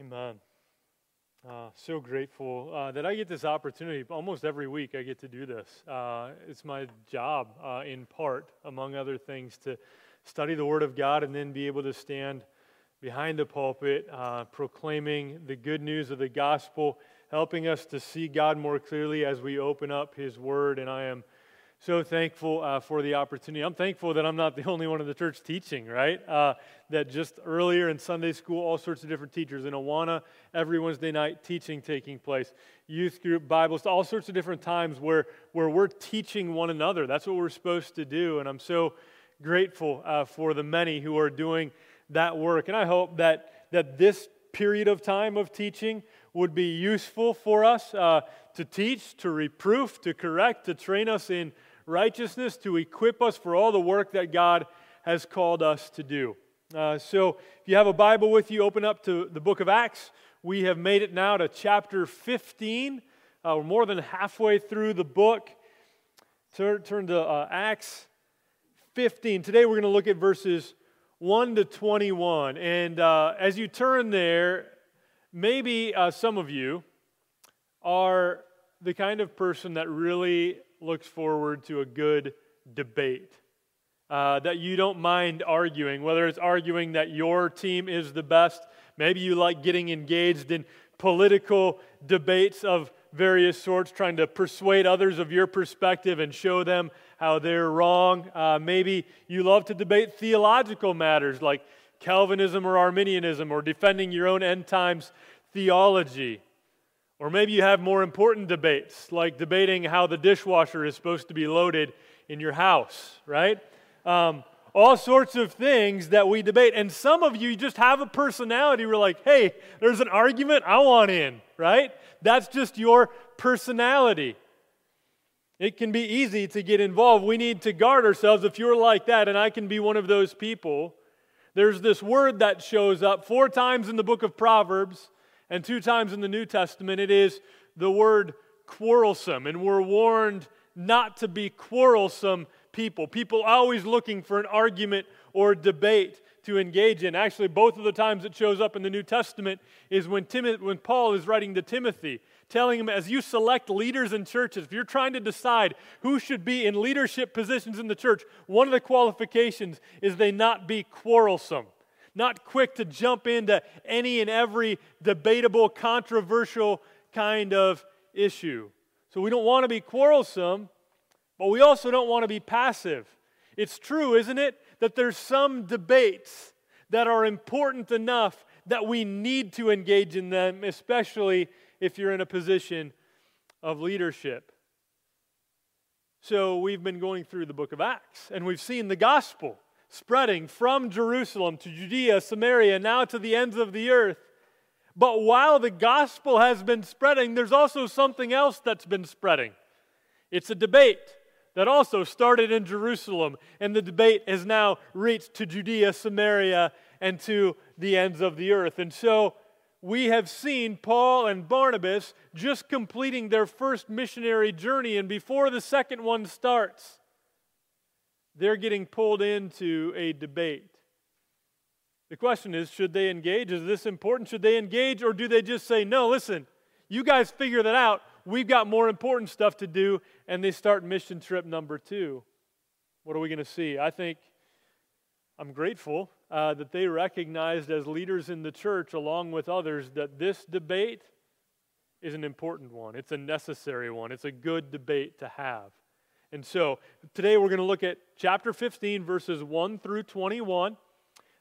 Amen. Uh, so grateful uh, that I get this opportunity. Almost every week, I get to do this. Uh, it's my job, uh, in part, among other things, to study the Word of God and then be able to stand behind the pulpit, uh, proclaiming the good news of the gospel, helping us to see God more clearly as we open up His Word. And I am so thankful uh, for the opportunity. I'm thankful that I'm not the only one in the church teaching, right? Uh, that just earlier in Sunday school, all sorts of different teachers. In Awana, every Wednesday night, teaching taking place. Youth group, Bibles, all sorts of different times where, where we're teaching one another. That's what we're supposed to do. And I'm so grateful uh, for the many who are doing that work. And I hope that, that this period of time of teaching would be useful for us uh, to teach, to reproof, to correct, to train us in righteousness to equip us for all the work that God has called us to do. Uh, so, if you have a Bible with you, open up to the book of Acts. We have made it now to chapter 15. Uh, we're more than halfway through the book. Turn, turn to uh, Acts 15. Today we're going to look at verses 1 to 21. And uh, as you turn there, maybe uh, some of you are the kind of person that really looks forward to a good debate. Uh, that you don't mind arguing, whether it's arguing that your team is the best, maybe you like getting engaged in political debates of various sorts, trying to persuade others of your perspective and show them how they're wrong. Uh, maybe you love to debate theological matters like Calvinism or Arminianism or defending your own end times theology. Or maybe you have more important debates, like debating how the dishwasher is supposed to be loaded in your house, right? Um, all sorts of things that we debate. And some of you just have a personality where, like, hey, there's an argument, I want in, right? That's just your personality. It can be easy to get involved. We need to guard ourselves if you're like that, and I can be one of those people. There's this word that shows up four times in the book of Proverbs and two times in the New Testament, it is the word quarrelsome. And we're warned not to be quarrelsome people. People always looking for an argument or debate to engage in. Actually, both of the times it shows up in the New Testament is when, Timothy, when Paul is writing to Timothy, telling him as you select leaders in churches, if you're trying to decide who should be in leadership positions in the church, one of the qualifications is they not be quarrelsome not quick to jump into any and every debatable, controversial kind of issue. So we don't want to be quarrelsome, but we also don't want to be passive. It's true, isn't it, that there's some debates that are important enough that we need to engage in them, especially if you're in a position of leadership. So we've been going through the book of Acts and we've seen the gospel spreading from Jerusalem to Judea, Samaria, now to the ends of the earth. But while the gospel has been spreading, there's also something else that's been spreading. It's a debate that also started in Jerusalem, and the debate has now reached to Judea, Samaria, and to the ends of the earth. And so we have seen Paul and Barnabas just completing their first missionary journey, and before the second one starts, they're getting pulled into a debate. The question is should they engage? Is this important? Should they engage? Or do they just say, no, listen, you guys figure that out. We've got more important stuff to do. And they start mission trip number two. What are we going to see? I think I'm grateful uh, that they recognized as leaders in the church, along with others, that this debate is an important one. It's a necessary one. It's a good debate to have. And so today we're going to look at chapter 15, verses 1 through 21.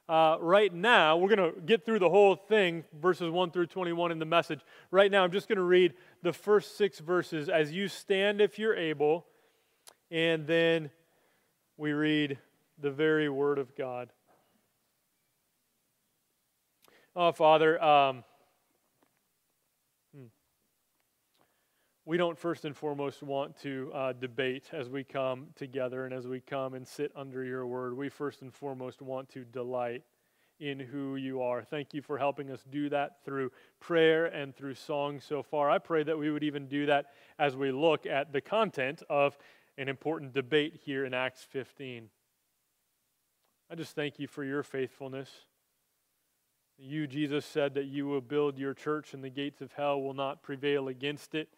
Uh, right now, we're going to get through the whole thing, verses 1 through 21 in the message. Right now, I'm just going to read the first six verses as you stand if you're able, and then we read the very word of God. Oh, Father, um, we don't first and foremost want to uh, debate as we come together and as we come and sit under your word. We first and foremost want to delight in who you are. Thank you for helping us do that through prayer and through song so far. I pray that we would even do that as we look at the content of an important debate here in Acts 15. I just thank you for your faithfulness. You, Jesus, said that you will build your church and the gates of hell will not prevail against it.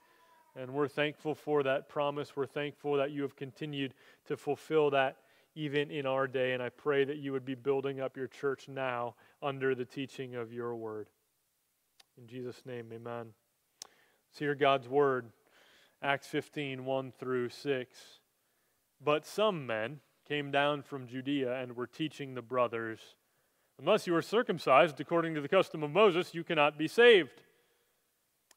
And we're thankful for that promise. We're thankful that you have continued to fulfill that even in our day. And I pray that you would be building up your church now under the teaching of your word. In Jesus' name, amen. Let's hear God's word. Acts 15, 1 through 6. But some men came down from Judea and were teaching the brothers Unless you are circumcised according to the custom of Moses, you cannot be saved.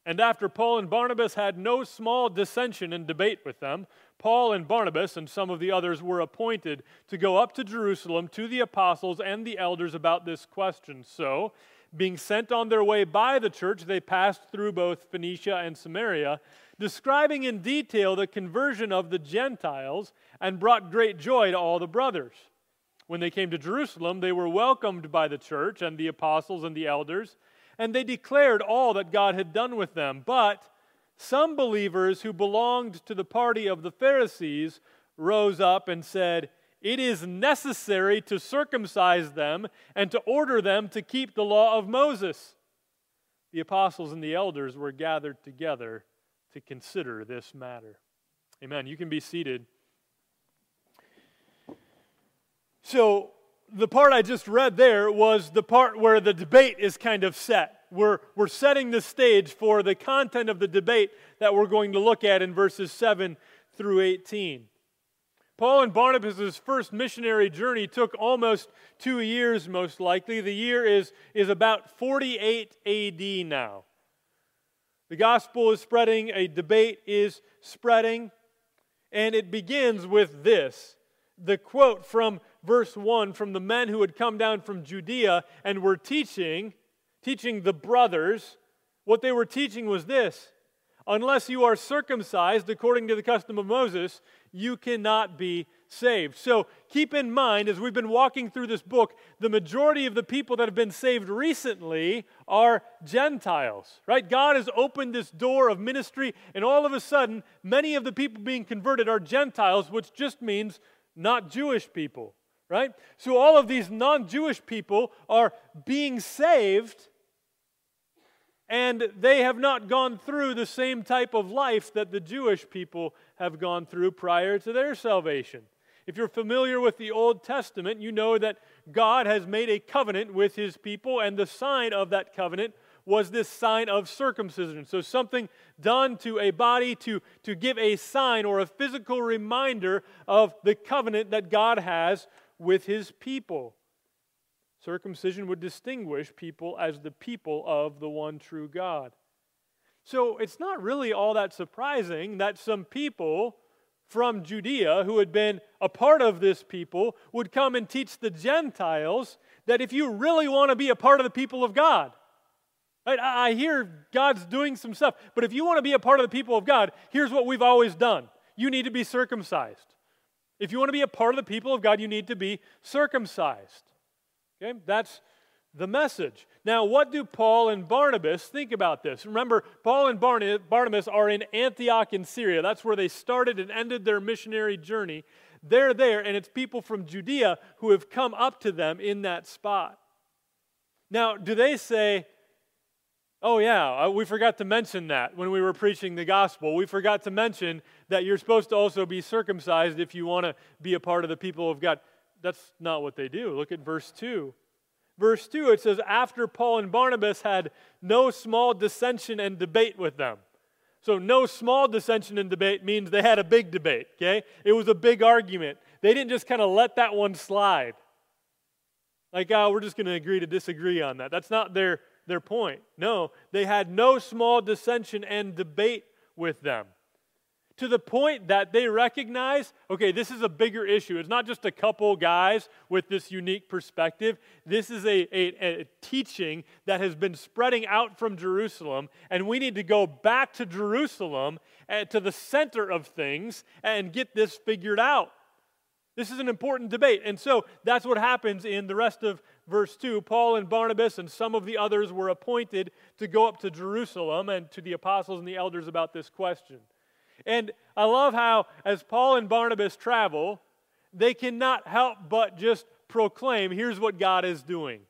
And after Paul and Barnabas had no small dissension and debate with them, Paul and Barnabas and some of the others were appointed to go up to Jerusalem to the apostles and the elders about this question. So, being sent on their way by the church, they passed through both Phoenicia and Samaria, describing in detail the conversion of the Gentiles, and brought great joy to all the brothers. When they came to Jerusalem, they were welcomed by the church and the apostles and the elders, and they declared all that God had done with them. But some believers who belonged to the party of the Pharisees rose up and said, It is necessary to circumcise them and to order them to keep the law of Moses. The apostles and the elders were gathered together to consider this matter. Amen. You can be seated. So, the part I just read there was the part where the debate is kind of set. We're, we're setting the stage for the content of the debate that we're going to look at in verses 7 through 18. Paul and Barnabas' first missionary journey took almost two years, most likely. The year is, is about 48 AD now. The gospel is spreading, a debate is spreading, and it begins with this the quote from verse 1 from the men who had come down from Judea and were teaching, teaching the brothers. What they were teaching was this unless you are circumcised according to the custom of Moses, you cannot be saved. So keep in mind, as we've been walking through this book, the majority of the people that have been saved recently are Gentiles, right? God has opened this door of ministry, and all of a sudden, many of the people being converted are Gentiles, which just means not Jewish people, right? So all of these non Jewish people are being saved, and they have not gone through the same type of life that the Jewish people have gone through prior to their salvation. If you're familiar with the Old Testament, you know that God has made a covenant with his people, and the sign of that covenant was this sign of circumcision. So, something done to a body to, to give a sign or a physical reminder of the covenant that God has with his people. Circumcision would distinguish people as the people of the one true God. So, it's not really all that surprising that some people from Judea who had been a part of this people would come and teach the Gentiles that if you really want to be a part of the people of God, Right? I hear God's doing some stuff, but if you want to be a part of the people of God, here's what we've always done you need to be circumcised. If you want to be a part of the people of God, you need to be circumcised. Okay? That's the message. Now, what do Paul and Barnabas think about this? Remember, Paul and Barnabas are in Antioch in Syria. That's where they started and ended their missionary journey. They're there, and it's people from Judea who have come up to them in that spot. Now, do they say, Oh, yeah, uh, we forgot to mention that when we were preaching the gospel. We forgot to mention that you're supposed to also be circumcised if you want to be a part of the people of God. That's not what they do. Look at verse 2. Verse 2, it says, After Paul and Barnabas had no small dissension and debate with them. So, no small dissension and debate means they had a big debate, okay? It was a big argument. They didn't just kind of let that one slide. Like, oh, we're just going to agree to disagree on that. That's not their their point. No, they had no small dissension and debate with them. To the point that they recognize, okay, this is a bigger issue. It's not just a couple guys with this unique perspective. This is a, a, a teaching that has been spreading out from Jerusalem, and we need to go back to Jerusalem, and to the center of things, and get this figured out. This is an important debate. And so that's what happens in the rest of verse 2. Paul and Barnabas and some of the others were appointed to go up to Jerusalem and to the apostles and the elders about this question. And I love how, as Paul and Barnabas travel, they cannot help but just proclaim here's what God is doing.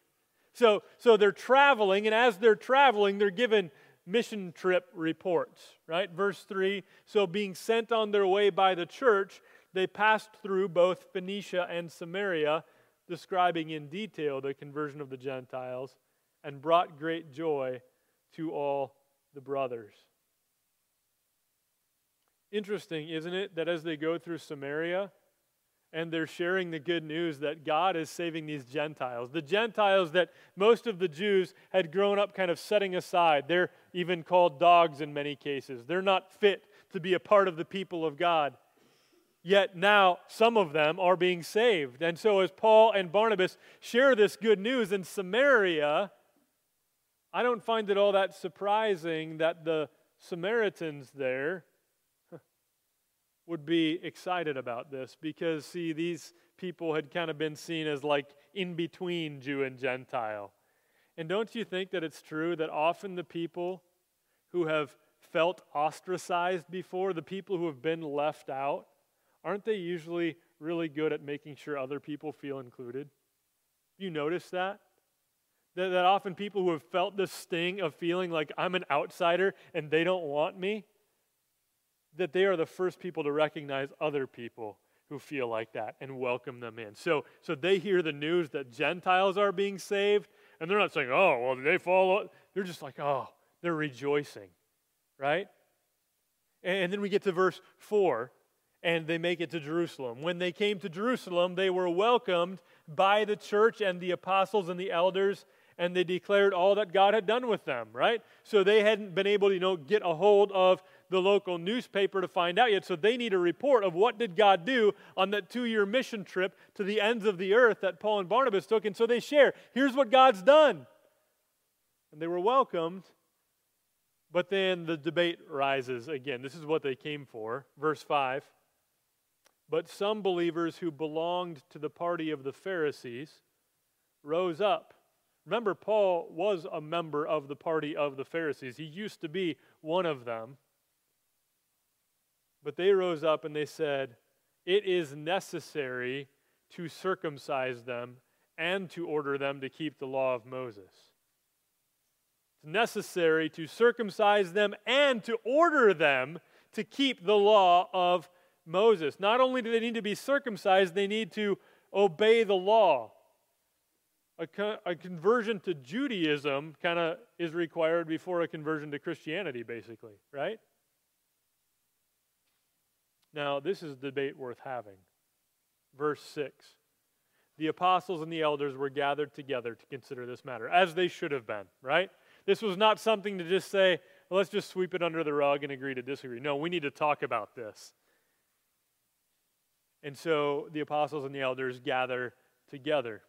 So, so they're traveling, and as they're traveling, they're given mission trip reports, right? Verse 3 So, being sent on their way by the church, they passed through both Phoenicia and Samaria, describing in detail the conversion of the Gentiles, and brought great joy to all the brothers. Interesting, isn't it, that as they go through Samaria, and they're sharing the good news that God is saving these Gentiles. The Gentiles that most of the Jews had grown up kind of setting aside. They're even called dogs in many cases. They're not fit to be a part of the people of God. Yet now some of them are being saved. And so, as Paul and Barnabas share this good news in Samaria, I don't find it all that surprising that the Samaritans there would be excited about this because, see, these people had kind of been seen as like in between Jew and Gentile. And don't you think that it's true that often the people who have felt ostracized before, the people who have been left out, aren't they usually really good at making sure other people feel included? You notice that? That, that often people who have felt the sting of feeling like I'm an outsider and they don't want me, that they are the first people to recognize other people who feel like that and welcome them in. So, so they hear the news that Gentiles are being saved, and they're not saying, oh, well, they follow. They're just like, oh, they're rejoicing, right? And, then we get to verse 4, and they make it to Jerusalem. When they came to Jerusalem, they were welcomed by the church and the apostles and the elders and they declared all that God had done with them, right? So they hadn't been able to, you know, get a hold of the local newspaper to find out yet. So they need a report of what did God do on that two-year mission trip to the ends of the earth that Paul and Barnabas took. And so they share, here's what God's done. And they were welcomed. But then the debate rises again. This is what they came for. Verse 5. But some believers who belonged to the party of the Pharisees rose up. Remember, Paul was a member of the party of the Pharisees. He used to be one of them. But they rose up and they said, It is necessary to circumcise them and to order them to keep the law of Moses. It's necessary to circumcise them and to order them to keep the law of Moses. Not only do they need to be circumcised, they need to obey the law. A, a conversion to Judaism kind of is required before a conversion to Christianity, basically, right? Now, this is a debate worth having. Verse 6 The apostles and the elders were gathered together to consider this matter, as they should have been, right? This was not something to just say, well, let's just sweep it under the rug and agree to disagree. No, we need to talk about this. And so the apostles and the elders gather together.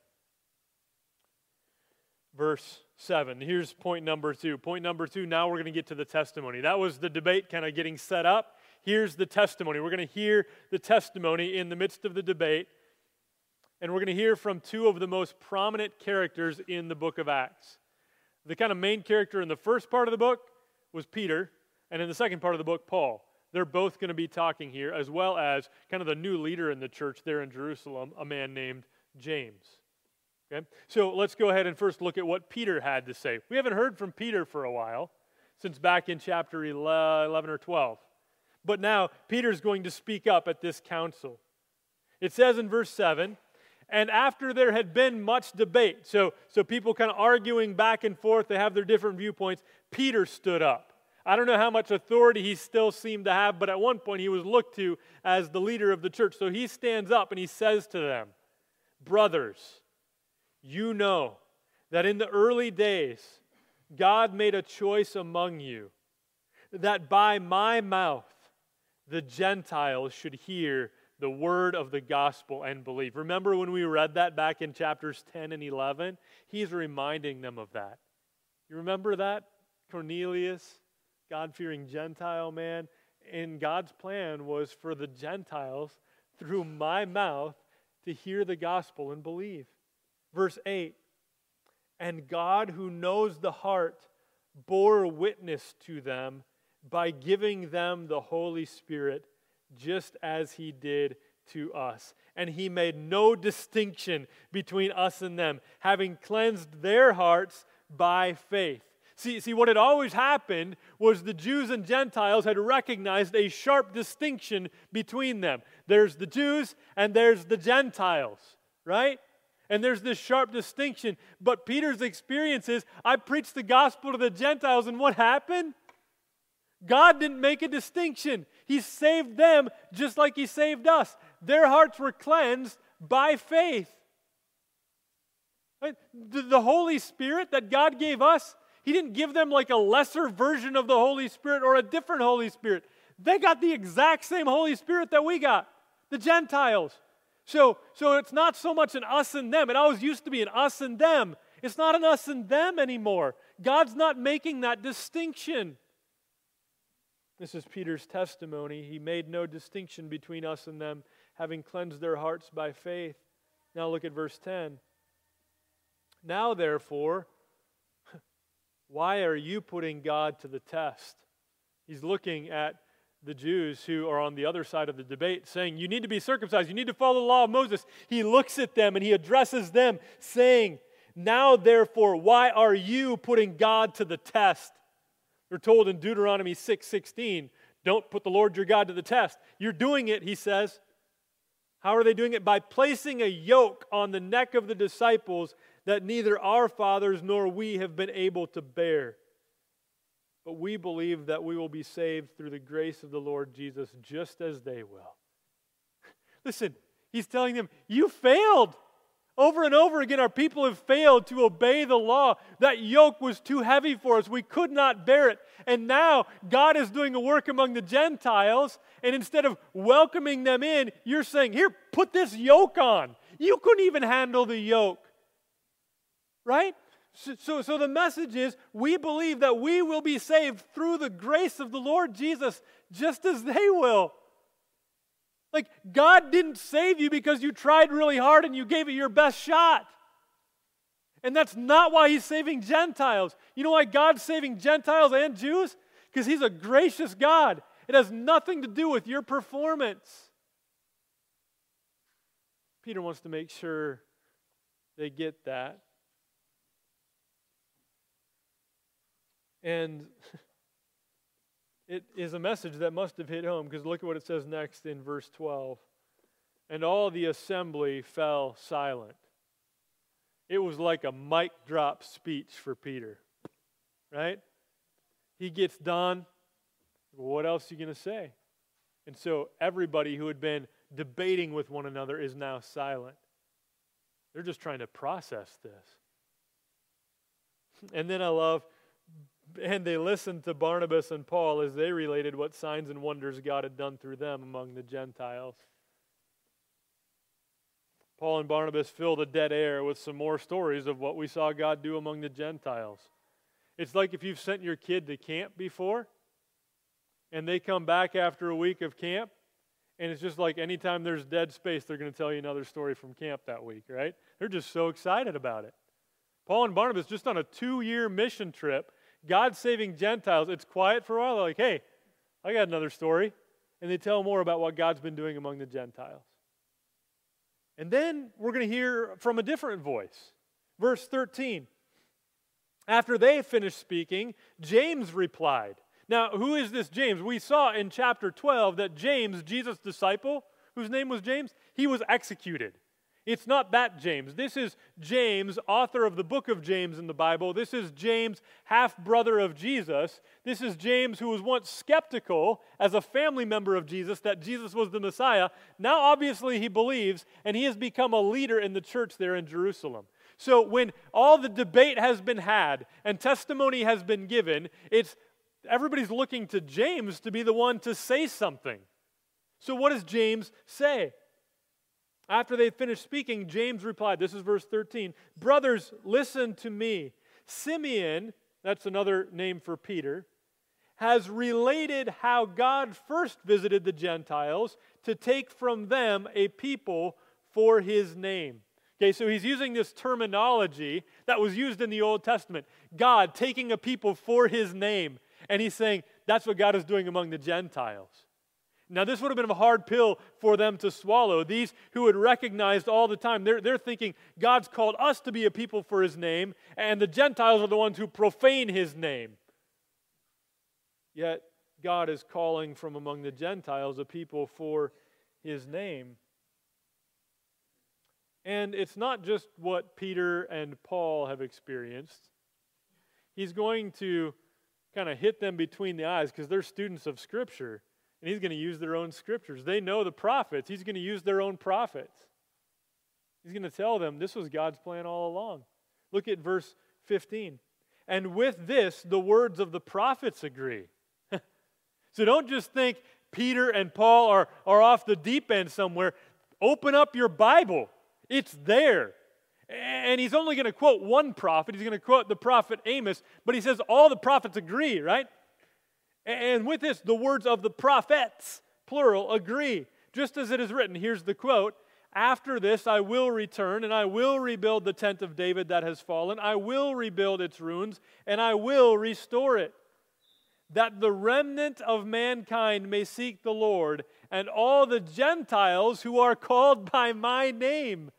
Verse 7. Here's point number two. Point number two, now we're going to get to the testimony. That was the debate kind of getting set up here's the testimony. We're going to hear the testimony in the midst of the debate. And we're going to hear from two of the most prominent characters in the book of Acts. The kind of main character in the first part of the book was Peter, and in the second part of the book, Paul. They're both going to be talking here, as well as kind of the new leader in the church there in Jerusalem, a man named James. Okay? So let's go ahead and first look at what Peter had to say. We haven't heard from Peter for a while, since back in chapter 11 or 12. But now Peter's going to speak up at this council. It says in verse 7 and after there had been much debate, so, so people kind of arguing back and forth, they have their different viewpoints, Peter stood up. I don't know how much authority he still seemed to have, but at one point he was looked to as the leader of the church. So he stands up and he says to them, Brothers, you know that in the early days, God made a choice among you that by my mouth the Gentiles should hear the word of the gospel and believe. Remember when we read that back in chapters 10 and 11? He's reminding them of that. You remember that? Cornelius, God fearing Gentile man. And God's plan was for the Gentiles, through my mouth, to hear the gospel and believe. Verse 8 And God, who knows the heart, bore witness to them by giving them the Holy Spirit, just as he did to us. And he made no distinction between us and them, having cleansed their hearts by faith. See, see, what had always happened was the Jews and Gentiles had recognized a sharp distinction between them. There's the Jews and there's the Gentiles, right? And there's this sharp distinction. But Peter's experience is I preached the gospel to the Gentiles, and what happened? God didn't make a distinction. He saved them just like He saved us. Their hearts were cleansed by faith. The Holy Spirit that God gave us, He didn't give them like a lesser version of the Holy Spirit or a different Holy Spirit. They got the exact same Holy Spirit that we got, the Gentiles. So, so it's not so much an us and them. It always used to be an us and them. It's not an us and them anymore. God's not making that distinction. This is Peter's testimony. He made no distinction between us and them, having cleansed their hearts by faith. Now look at verse 10. Now, therefore, why are you putting God to the test? He's looking at the Jews who are on the other side of the debate, saying, You need to be circumcised, you need to follow the law of Moses. He looks at them and he addresses them, saying, Now, therefore, why are you putting God to the test? We're told in Deuteronomy 6 16, don't put the Lord your God to the test. You're doing it, he says. How are they doing it? By placing a yoke on the neck of the disciples that neither our fathers nor we have been able to bear. But we believe that we will be saved through the grace of the Lord Jesus just as they will. Listen, he's telling them, You failed. Over and over again, our people have failed to obey the law. That yoke was too heavy for us. We could not bear it. And now God is doing a work among the Gentiles. And instead of welcoming them in, you're saying, Here, put this yoke on. You couldn't even handle the yoke. Right? So, so, the message is we believe that we will be saved through the grace of the Lord Jesus, just as they will. Like, God didn't save you because you tried really hard and you gave it your best shot. And that's not why He's saving Gentiles. You know why God's saving Gentiles and Jews? Because He's a gracious God. It has nothing to do with your performance. Peter wants to make sure they get that. And it is a message that must have hit home because look at what it says next in verse 12. And all the assembly fell silent. It was like a mic drop speech for Peter, right? He gets done. What else are you going to say? And so everybody who had been debating with one another is now silent. They're just trying to process this. And then I love and they listened to Barnabas and Paul as they related what signs and wonders God had done through them among the Gentiles. Paul and Barnabas fill the dead air with some more stories of what we saw God do among the Gentiles. It's like if you've sent your kid to camp before and they come back after a week of camp, and it's just like anytime there's dead space, they're going to tell you another story from camp that week, right? They're just so excited about it. Paul and Barnabas just on a two year mission trip God saving Gentiles, it's quiet for a while. They're like, hey, I got another story. And they tell more about what God's been doing among the Gentiles. And then we're going to hear from a different voice. Verse 13. After they finished speaking, James replied. Now, who is this James? We saw in chapter 12 that James, Jesus' disciple, whose name was James, he was executed. It's not that James. This is James, author of the book of James in the Bible. This is James, half brother of Jesus. This is James, who was once skeptical as a family member of Jesus that Jesus was the Messiah. Now, obviously, he believes, and he has become a leader in the church there in Jerusalem. So, when all the debate has been had and testimony has been given, it's everybody's looking to James to be the one to say something. So, what does James say? After they finished speaking, James replied, This is verse 13 Brothers, listen to me. Simeon, that's another name for Peter, has related how God first visited the Gentiles to take from them a people for his name. Okay, so he's using this terminology that was used in the Old Testament God taking a people for his name. And he's saying that's what God is doing among the Gentiles. Now, this would have been a hard pill for them to swallow. These who had recognized all the time, they're, they're thinking God's called us to be a people for his name, and the Gentiles are the ones who profane his name. Yet, God is calling from among the Gentiles a people for his name. And it's not just what Peter and Paul have experienced. He's going to kind of hit them between the eyes because they're students of Scripture. And he's going to use their own scriptures. They know the prophets. He's going to use their own prophets. He's going to tell them this was God's plan all along. Look at verse 15. And with this, the words of the prophets agree. so don't just think Peter and Paul are, are off the deep end somewhere. Open up your Bible, it's there. And he's only going to quote one prophet. He's going to quote the prophet Amos, but he says all the prophets agree, right? And with this, the words of the prophets, plural, agree. Just as it is written, here's the quote After this, I will return, and I will rebuild the tent of David that has fallen. I will rebuild its ruins, and I will restore it. That the remnant of mankind may seek the Lord, and all the Gentiles who are called by my name,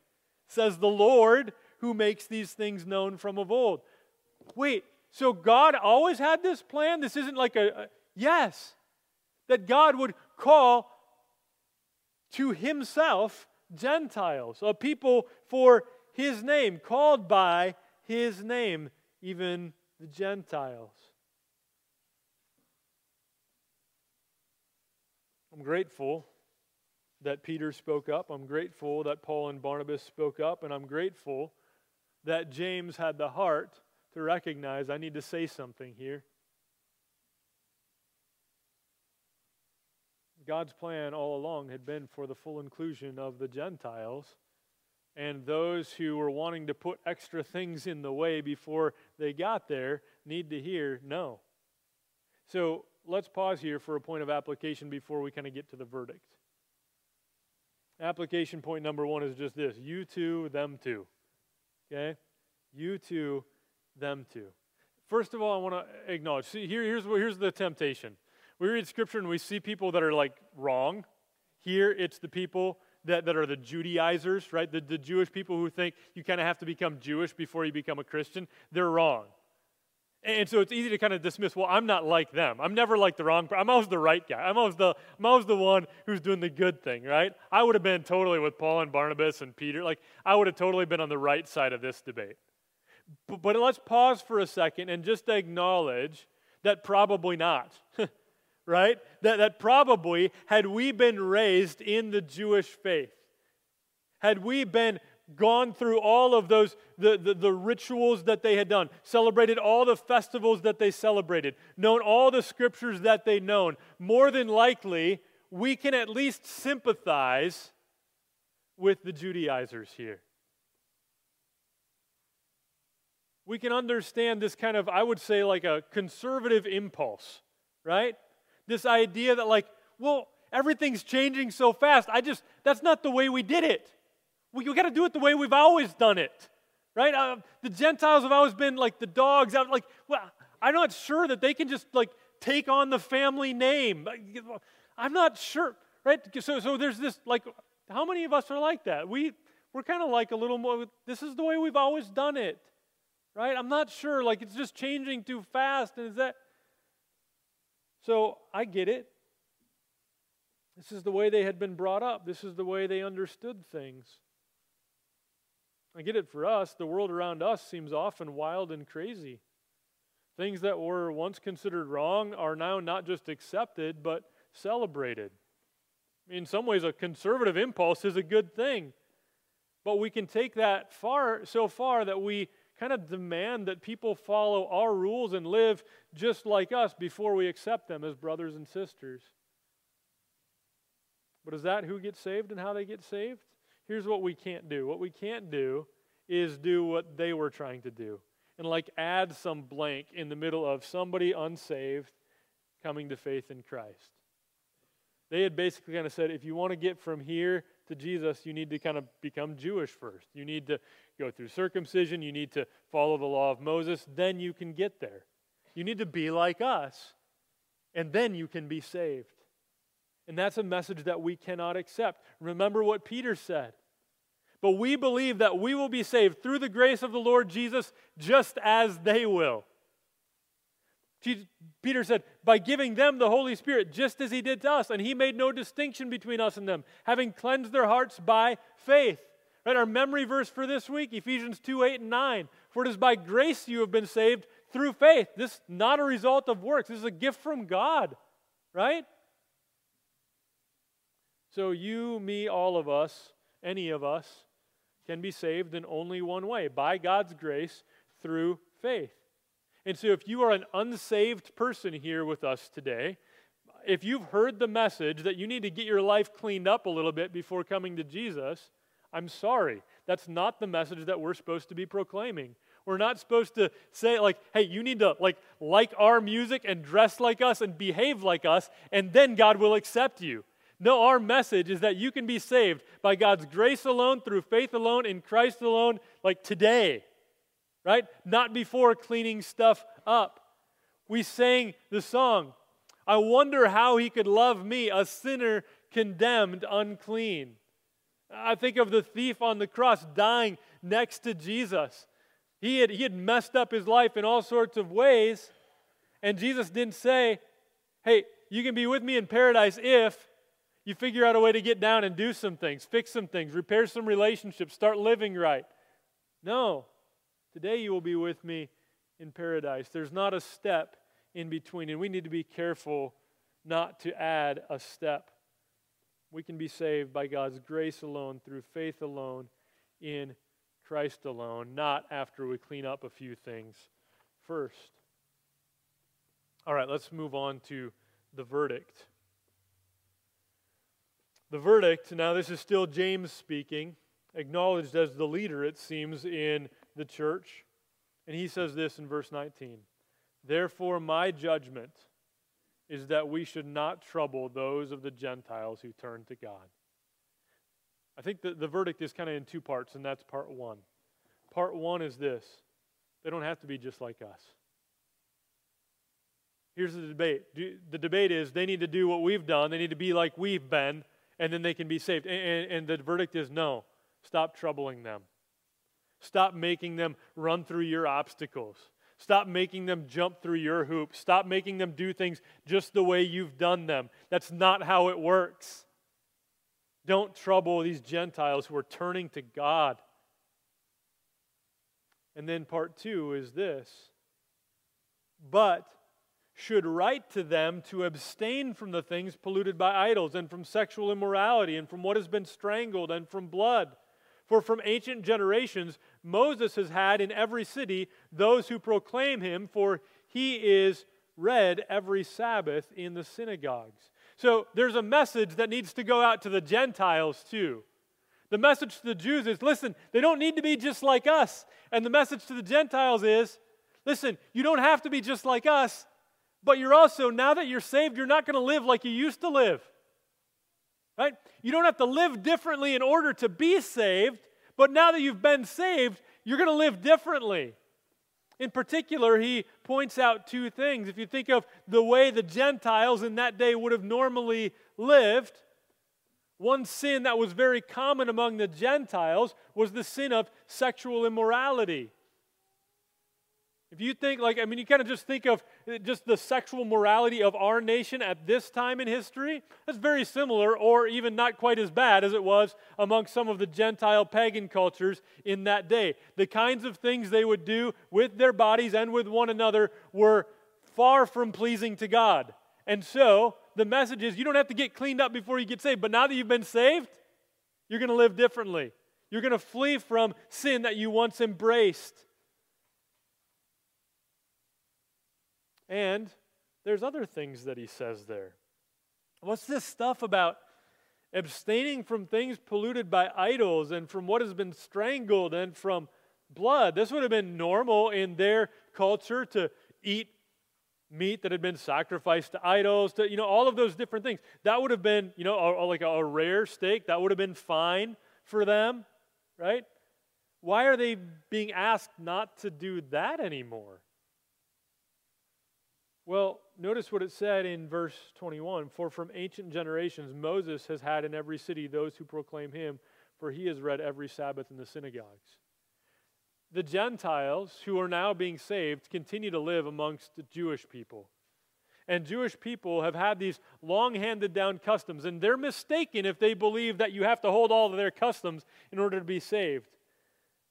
says the Lord, who makes these things known from of old. Wait, so God always had this plan? This isn't like a, yes, that God would call to himself Gentiles, a people for his name, called by his name, even the Gentiles. I'm grateful that Peter spoke up. I'm grateful that Paul and Barnabas spoke up. And I'm grateful that James had the heart to recognize I need to say something here. God's plan all along had been for the full inclusion of the Gentiles and those who were wanting to put extra things in the way before they got there need to hear no. So let's pause here for a point of application before we kind of get to the verdict. Application point number one is just this you too, them too. Okay? You too, them too. First of all, I want to acknowledge. See, here, here's, here's the temptation. We read scripture and we see people that are like wrong. Here, it's the people that, that are the Judaizers, right? The, the Jewish people who think you kind of have to become Jewish before you become a Christian. They're wrong. And so it's easy to kind of dismiss, well, I'm not like them. I'm never like the wrong I'm always the right guy. I'm always the I'm always the one who's doing the good thing, right? I would have been totally with Paul and Barnabas and Peter. Like I would have totally been on the right side of this debate. But, but let's pause for a second and just acknowledge that probably not. right? That, that probably, had we been raised in the Jewish faith, had we been gone through all of those the, the, the, rituals that they had done celebrated all the festivals that they celebrated known all the scriptures that they known more than likely we can at least sympathize with the judaizers here we can understand this kind of i would say like a conservative impulse right this idea that like well everything's changing so fast i just that's not the way we did it we, we got to do it the way we've always done it, right? Uh, the Gentiles have always been like the dogs out. Like, well, I'm not sure that they can just like take on the family name. I'm not sure, right? So, so there's this like, how many of us are like that? We we're kind of like a little more. This is the way we've always done it, right? I'm not sure. Like, it's just changing too fast, and is that? So I get it. This is the way they had been brought up. This is the way they understood things. I get it for us. The world around us seems often wild and crazy. Things that were once considered wrong are now not just accepted, but celebrated. In some ways, a conservative impulse is a good thing. But we can take that far so far that we kind of demand that people follow our rules and live just like us before we accept them as brothers and sisters. But is that who gets saved and how they get saved? here's what we can't do. What we can't do is do what they were trying to do and like add some blank in the middle of somebody unsaved coming to faith in Christ. They had basically kind of said if you want to get from here to Jesus, you need to kind of become Jewish first. You need to go through circumcision, you need to follow the law of Moses, then you can get there. You need to be like us, and then you can be saved. And that's a message that we cannot accept. Remember what Peter said. But we believe that we will be saved through the grace of the Lord Jesus just as they will. Peter said, by giving them the Holy Spirit, just as he did to us. And he made no distinction between us and them, having cleansed their hearts by faith. Right? Our memory verse for this week, Ephesians 2 8 and 9. For it is by grace you have been saved through faith. This is not a result of works, this is a gift from God. Right? So, you, me, all of us, any of us, can be saved in only one way by God's grace through faith. And so, if you are an unsaved person here with us today, if you've heard the message that you need to get your life cleaned up a little bit before coming to Jesus, I'm sorry. That's not the message that we're supposed to be proclaiming. We're not supposed to say like, "Hey, you need to like like our music and dress like us and behave like us and then God will accept you." No, our message is that you can be saved by God's grace alone, through faith alone, in Christ alone, like today right? Not before cleaning stuff up. We sang the song, I wonder how he could love me, a sinner condemned unclean. I think of the thief on the cross dying next to Jesus. He had, he had messed up his life in all sorts of ways, and Jesus didn't say, Hey, you can be with me in paradise if you figure out a way to get down and do some things, fix some things, repair some relationships, start living right. No. Today you will be with me in paradise. There's not a step in between, and we need to be careful not to add a step. We can be saved by God's grace alone, through faith alone, in Christ alone, not after we clean up a few things first. All right, let's move on to the verdict. The verdict, now this is still James speaking, acknowledged as the leader, it seems, in the church. And he says this in verse 19 Therefore, my judgment is that we should not trouble those of the Gentiles who turn to God. I think the, the verdict is kind of in two parts, and that's part one. Part one is this they don't have to be just like us. Here's the debate. The debate is they need to do what we've done, they need to be like we've been, and then they can be saved. And, and the verdict is no, stop troubling them. Stop making them run through your obstacles. Stop making them jump through your hoops. Stop making them do things just the way you've done them. That's not how it works. Don't trouble these Gentiles who are turning to God. And then part two is this but should write to them to abstain from the things polluted by idols and from sexual immorality and from what has been strangled and from blood for from ancient generations, Moses has had in every city those who proclaim him, for he is read every Sabbath in the synagogues. So there's a message that needs to go out to the Gentiles too. The message to the Jews is listen, they don't need to be just like us. And the message to the Gentiles is listen, you don't have to be just like us, but you're also, now that you're saved, you're not going to live like you used to live. Right? You don't have to live differently in order to be saved, but now that you've been saved, you're going to live differently. In particular, he points out two things. If you think of the way the Gentiles in that day would have normally lived, one sin that was very common among the Gentiles was the sin of sexual immorality. If you think, like, I mean, you kind of just think of uh, just the sexual morality of our nation at this time in history, that's very similar, or even not quite as bad as it was among some of the Gentile pagan cultures in that day. The kinds of things they would do with their bodies and with one another were far from pleasing to God. And so, the message is you don't have to get cleaned up before you get saved, but now that you've been saved, you're going to live differently. You're going to flee from sin that you once embraced. And there's other things that he says there. What's this stuff about abstaining from things polluted by idols and from what has been strangled and from blood? This would have been normal in their culture to eat meat that had been sacrificed to idols, to, you know, all of those different things. That would have been, you know, a, a, like a, a rare steak. That would have been fine for them, right? Why are they being asked not to do that anymore? Well, notice what it said in verse 21 For from ancient generations Moses has had in every city those who proclaim him, for he has read every Sabbath in the synagogues. The Gentiles who are now being saved continue to live amongst the Jewish people. And Jewish people have had these long handed down customs, and they're mistaken if they believe that you have to hold all of their customs in order to be saved.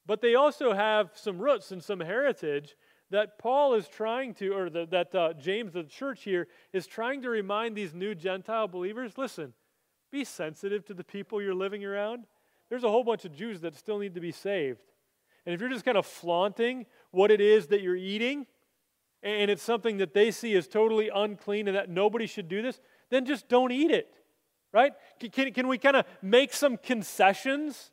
But they also have some roots and some heritage that Paul is trying to, or the, that uh, James, of the church here, is trying to remind these new Gentile believers listen, be sensitive to the people you're living around. There's a whole bunch of Jews that still need to be saved. And if you're just kind of flaunting what it is that you're eating, and it's something that they see as totally unclean and that nobody should do this, then just don't eat it, right? Can, can we kind of make some concessions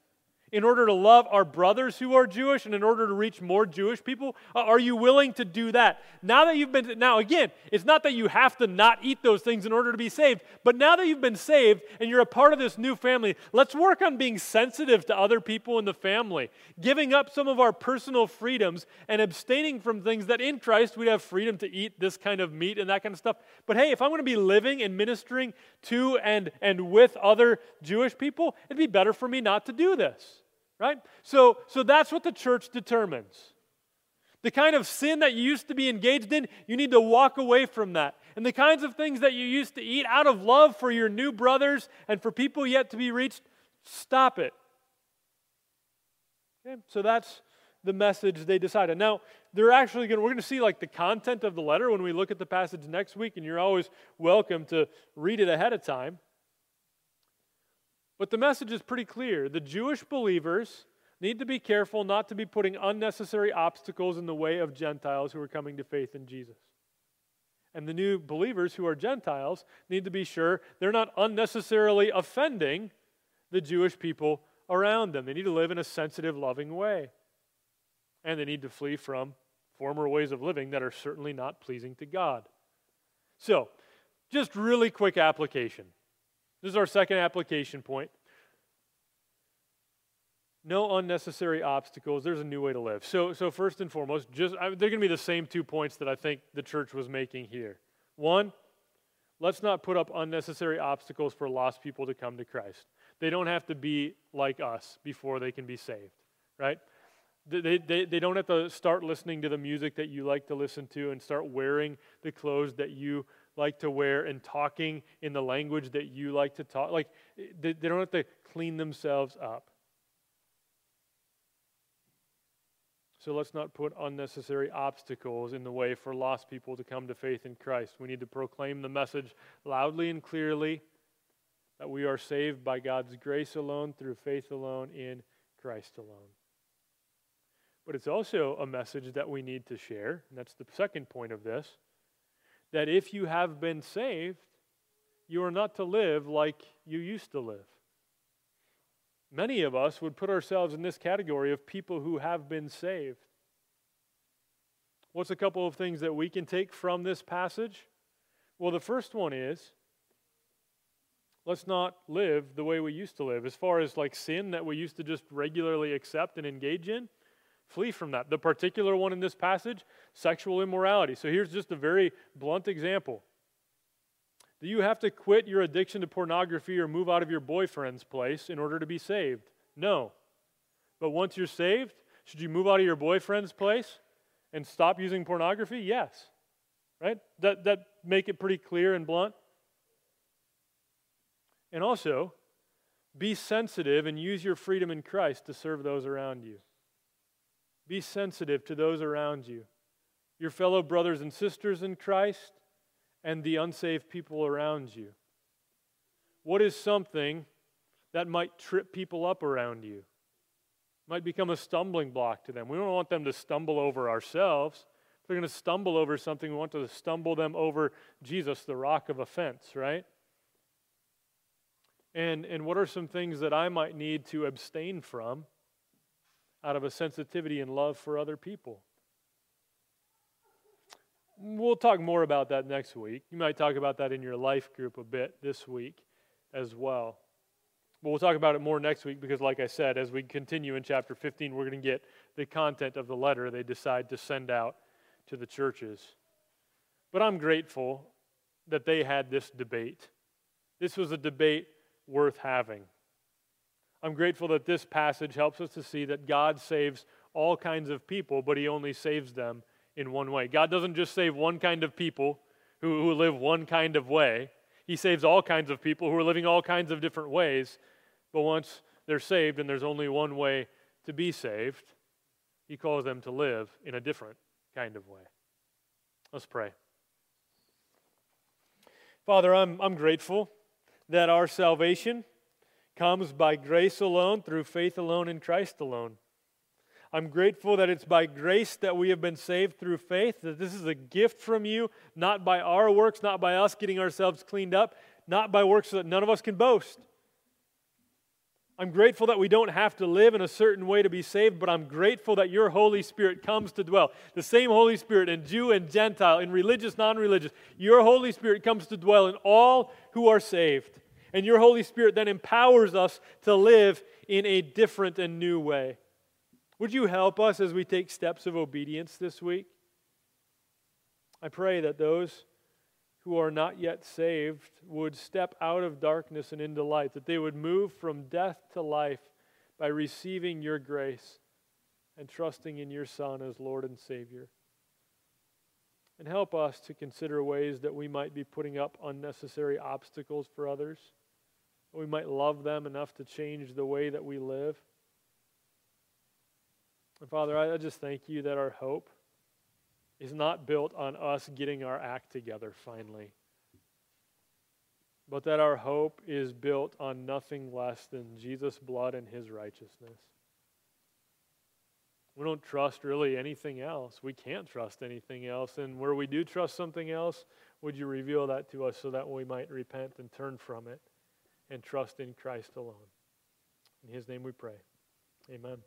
in order to love our brothers who are Jewish and in order to reach more Jewish people? Uh, are you willing to do that? Now that you've been, now again, it's not that you have to not eat those things in order to be saved, but now that you've been saved and you're a part of this new family, let's work on being sensitive to other people in the family, giving up some of our personal freedoms and abstaining from things that in Christ we'd have freedom to eat this kind of meat and that kind of stuff. But hey, if I'm going to be living and ministering to and, and with other Jewish people, it'd be better for me not to do this right? So, so that's what the church determines. The kind of sin that you used to be engaged in, you need to walk away from that. And the kinds of things that you used to eat out of love for your new brothers and for people yet to be reached, stop it. Okay? So that's the message they decided. Now, they're actually going to, we're going to see like the content of the letter when we look at the passage next week, and you're always welcome to read it ahead of time. But the message is pretty clear. The Jewish believers need to be careful not to be putting unnecessary obstacles in the way of Gentiles who are coming to faith in Jesus. And the new believers who are Gentiles need to be sure they're not unnecessarily offending the Jewish people around them. They need to live in a sensitive, loving way. And they need to flee from former ways of living that are certainly not pleasing to God. So, just really quick application. This is our second application point. No unnecessary obstacles. There's a new way to live. So, so first and foremost, just I, they're going to be the same two points that I think the church was making here. One, let's not put up unnecessary obstacles for lost people to come to Christ. They don't have to be like us before they can be saved, right? They, they, they don't have to start listening to the music that you like to listen to and start wearing the clothes that you like to wear and talking in the language that you like to talk. Like, they, they don't have to clean themselves up. So let's not put unnecessary obstacles in the way for lost people to come to faith in Christ. We need to proclaim the message loudly and clearly that we are saved by God's grace alone, through faith alone, in Christ alone. But it's also a message that we need to share, and that's the second point of this that if you have been saved, you are not to live like you used to live. Many of us would put ourselves in this category of people who have been saved. What's a couple of things that we can take from this passage? Well, the first one is let's not live the way we used to live. As far as like sin that we used to just regularly accept and engage in, Flee from that. The particular one in this passage, sexual immorality. So here's just a very blunt example. Do you have to quit your addiction to pornography or move out of your boyfriend's place in order to be saved? No. But once you're saved, should you move out of your boyfriend's place and stop using pornography? Yes. Right? That, that make it pretty clear and blunt. And also, be sensitive and use your freedom in Christ to serve those around you. Be sensitive to those around you, your fellow brothers and sisters in Christ, and the unsaved people around you. What is something that might trip people up around you? Might become a stumbling block to them. We don't want them to stumble over ourselves. If they're going to stumble over something, we want to stumble them over Jesus, the rock of offense, right? And, and what are some things that I might need to abstain from out of a sensitivity and love for other people. We'll talk more about that next week. You might talk about that in your life group a bit this week as well. But we'll talk about it more next week because, like I said, as we continue in chapter 15, we're going to get the content of the letter they decide to send out to the churches. But I'm grateful that they had this debate. This was a debate worth having. I'm grateful that this passage helps us to see that God saves all kinds of people, but He only saves them in one way. God doesn't just save one kind of people who, who live one kind of way, He saves all kinds of people who are living all kinds of different ways. But once they're saved and there's only one way to be saved, He calls them to live in a different kind of way. Let's pray. Father, I'm, I'm grateful that our salvation comes by grace alone, through faith alone, in Christ alone. I'm grateful that it's by grace that we have been saved through faith, that this is a gift from you, not by our works, not by us getting ourselves cleaned up, not by works that none of us can boast. I'm grateful that we don't have to live in a certain way to be saved, but I'm grateful that your Holy Spirit comes to dwell. The same Holy Spirit in Jew and Gentile, in religious, non religious, your Holy Spirit comes to dwell in all who are saved. And your Holy Spirit then empowers us to live in a different and new way. Would you help us as we take steps of obedience this week? I pray that those who are not yet saved would step out of darkness and into light, that they would move from death to life by receiving your grace and trusting in your Son as Lord and Savior. And help us to consider ways that we might be putting up unnecessary obstacles for others we might love them enough to change the way that we live. And Father, I just thank you that our hope is not built on us getting our act together finally, but that our hope is built on nothing less than Jesus' blood and his righteousness. We don't trust really anything else. We can't trust anything else. And where we do trust something else, would you reveal that to us so that we might repent and turn from it? And trust in Christ alone. In his name we pray. Amen.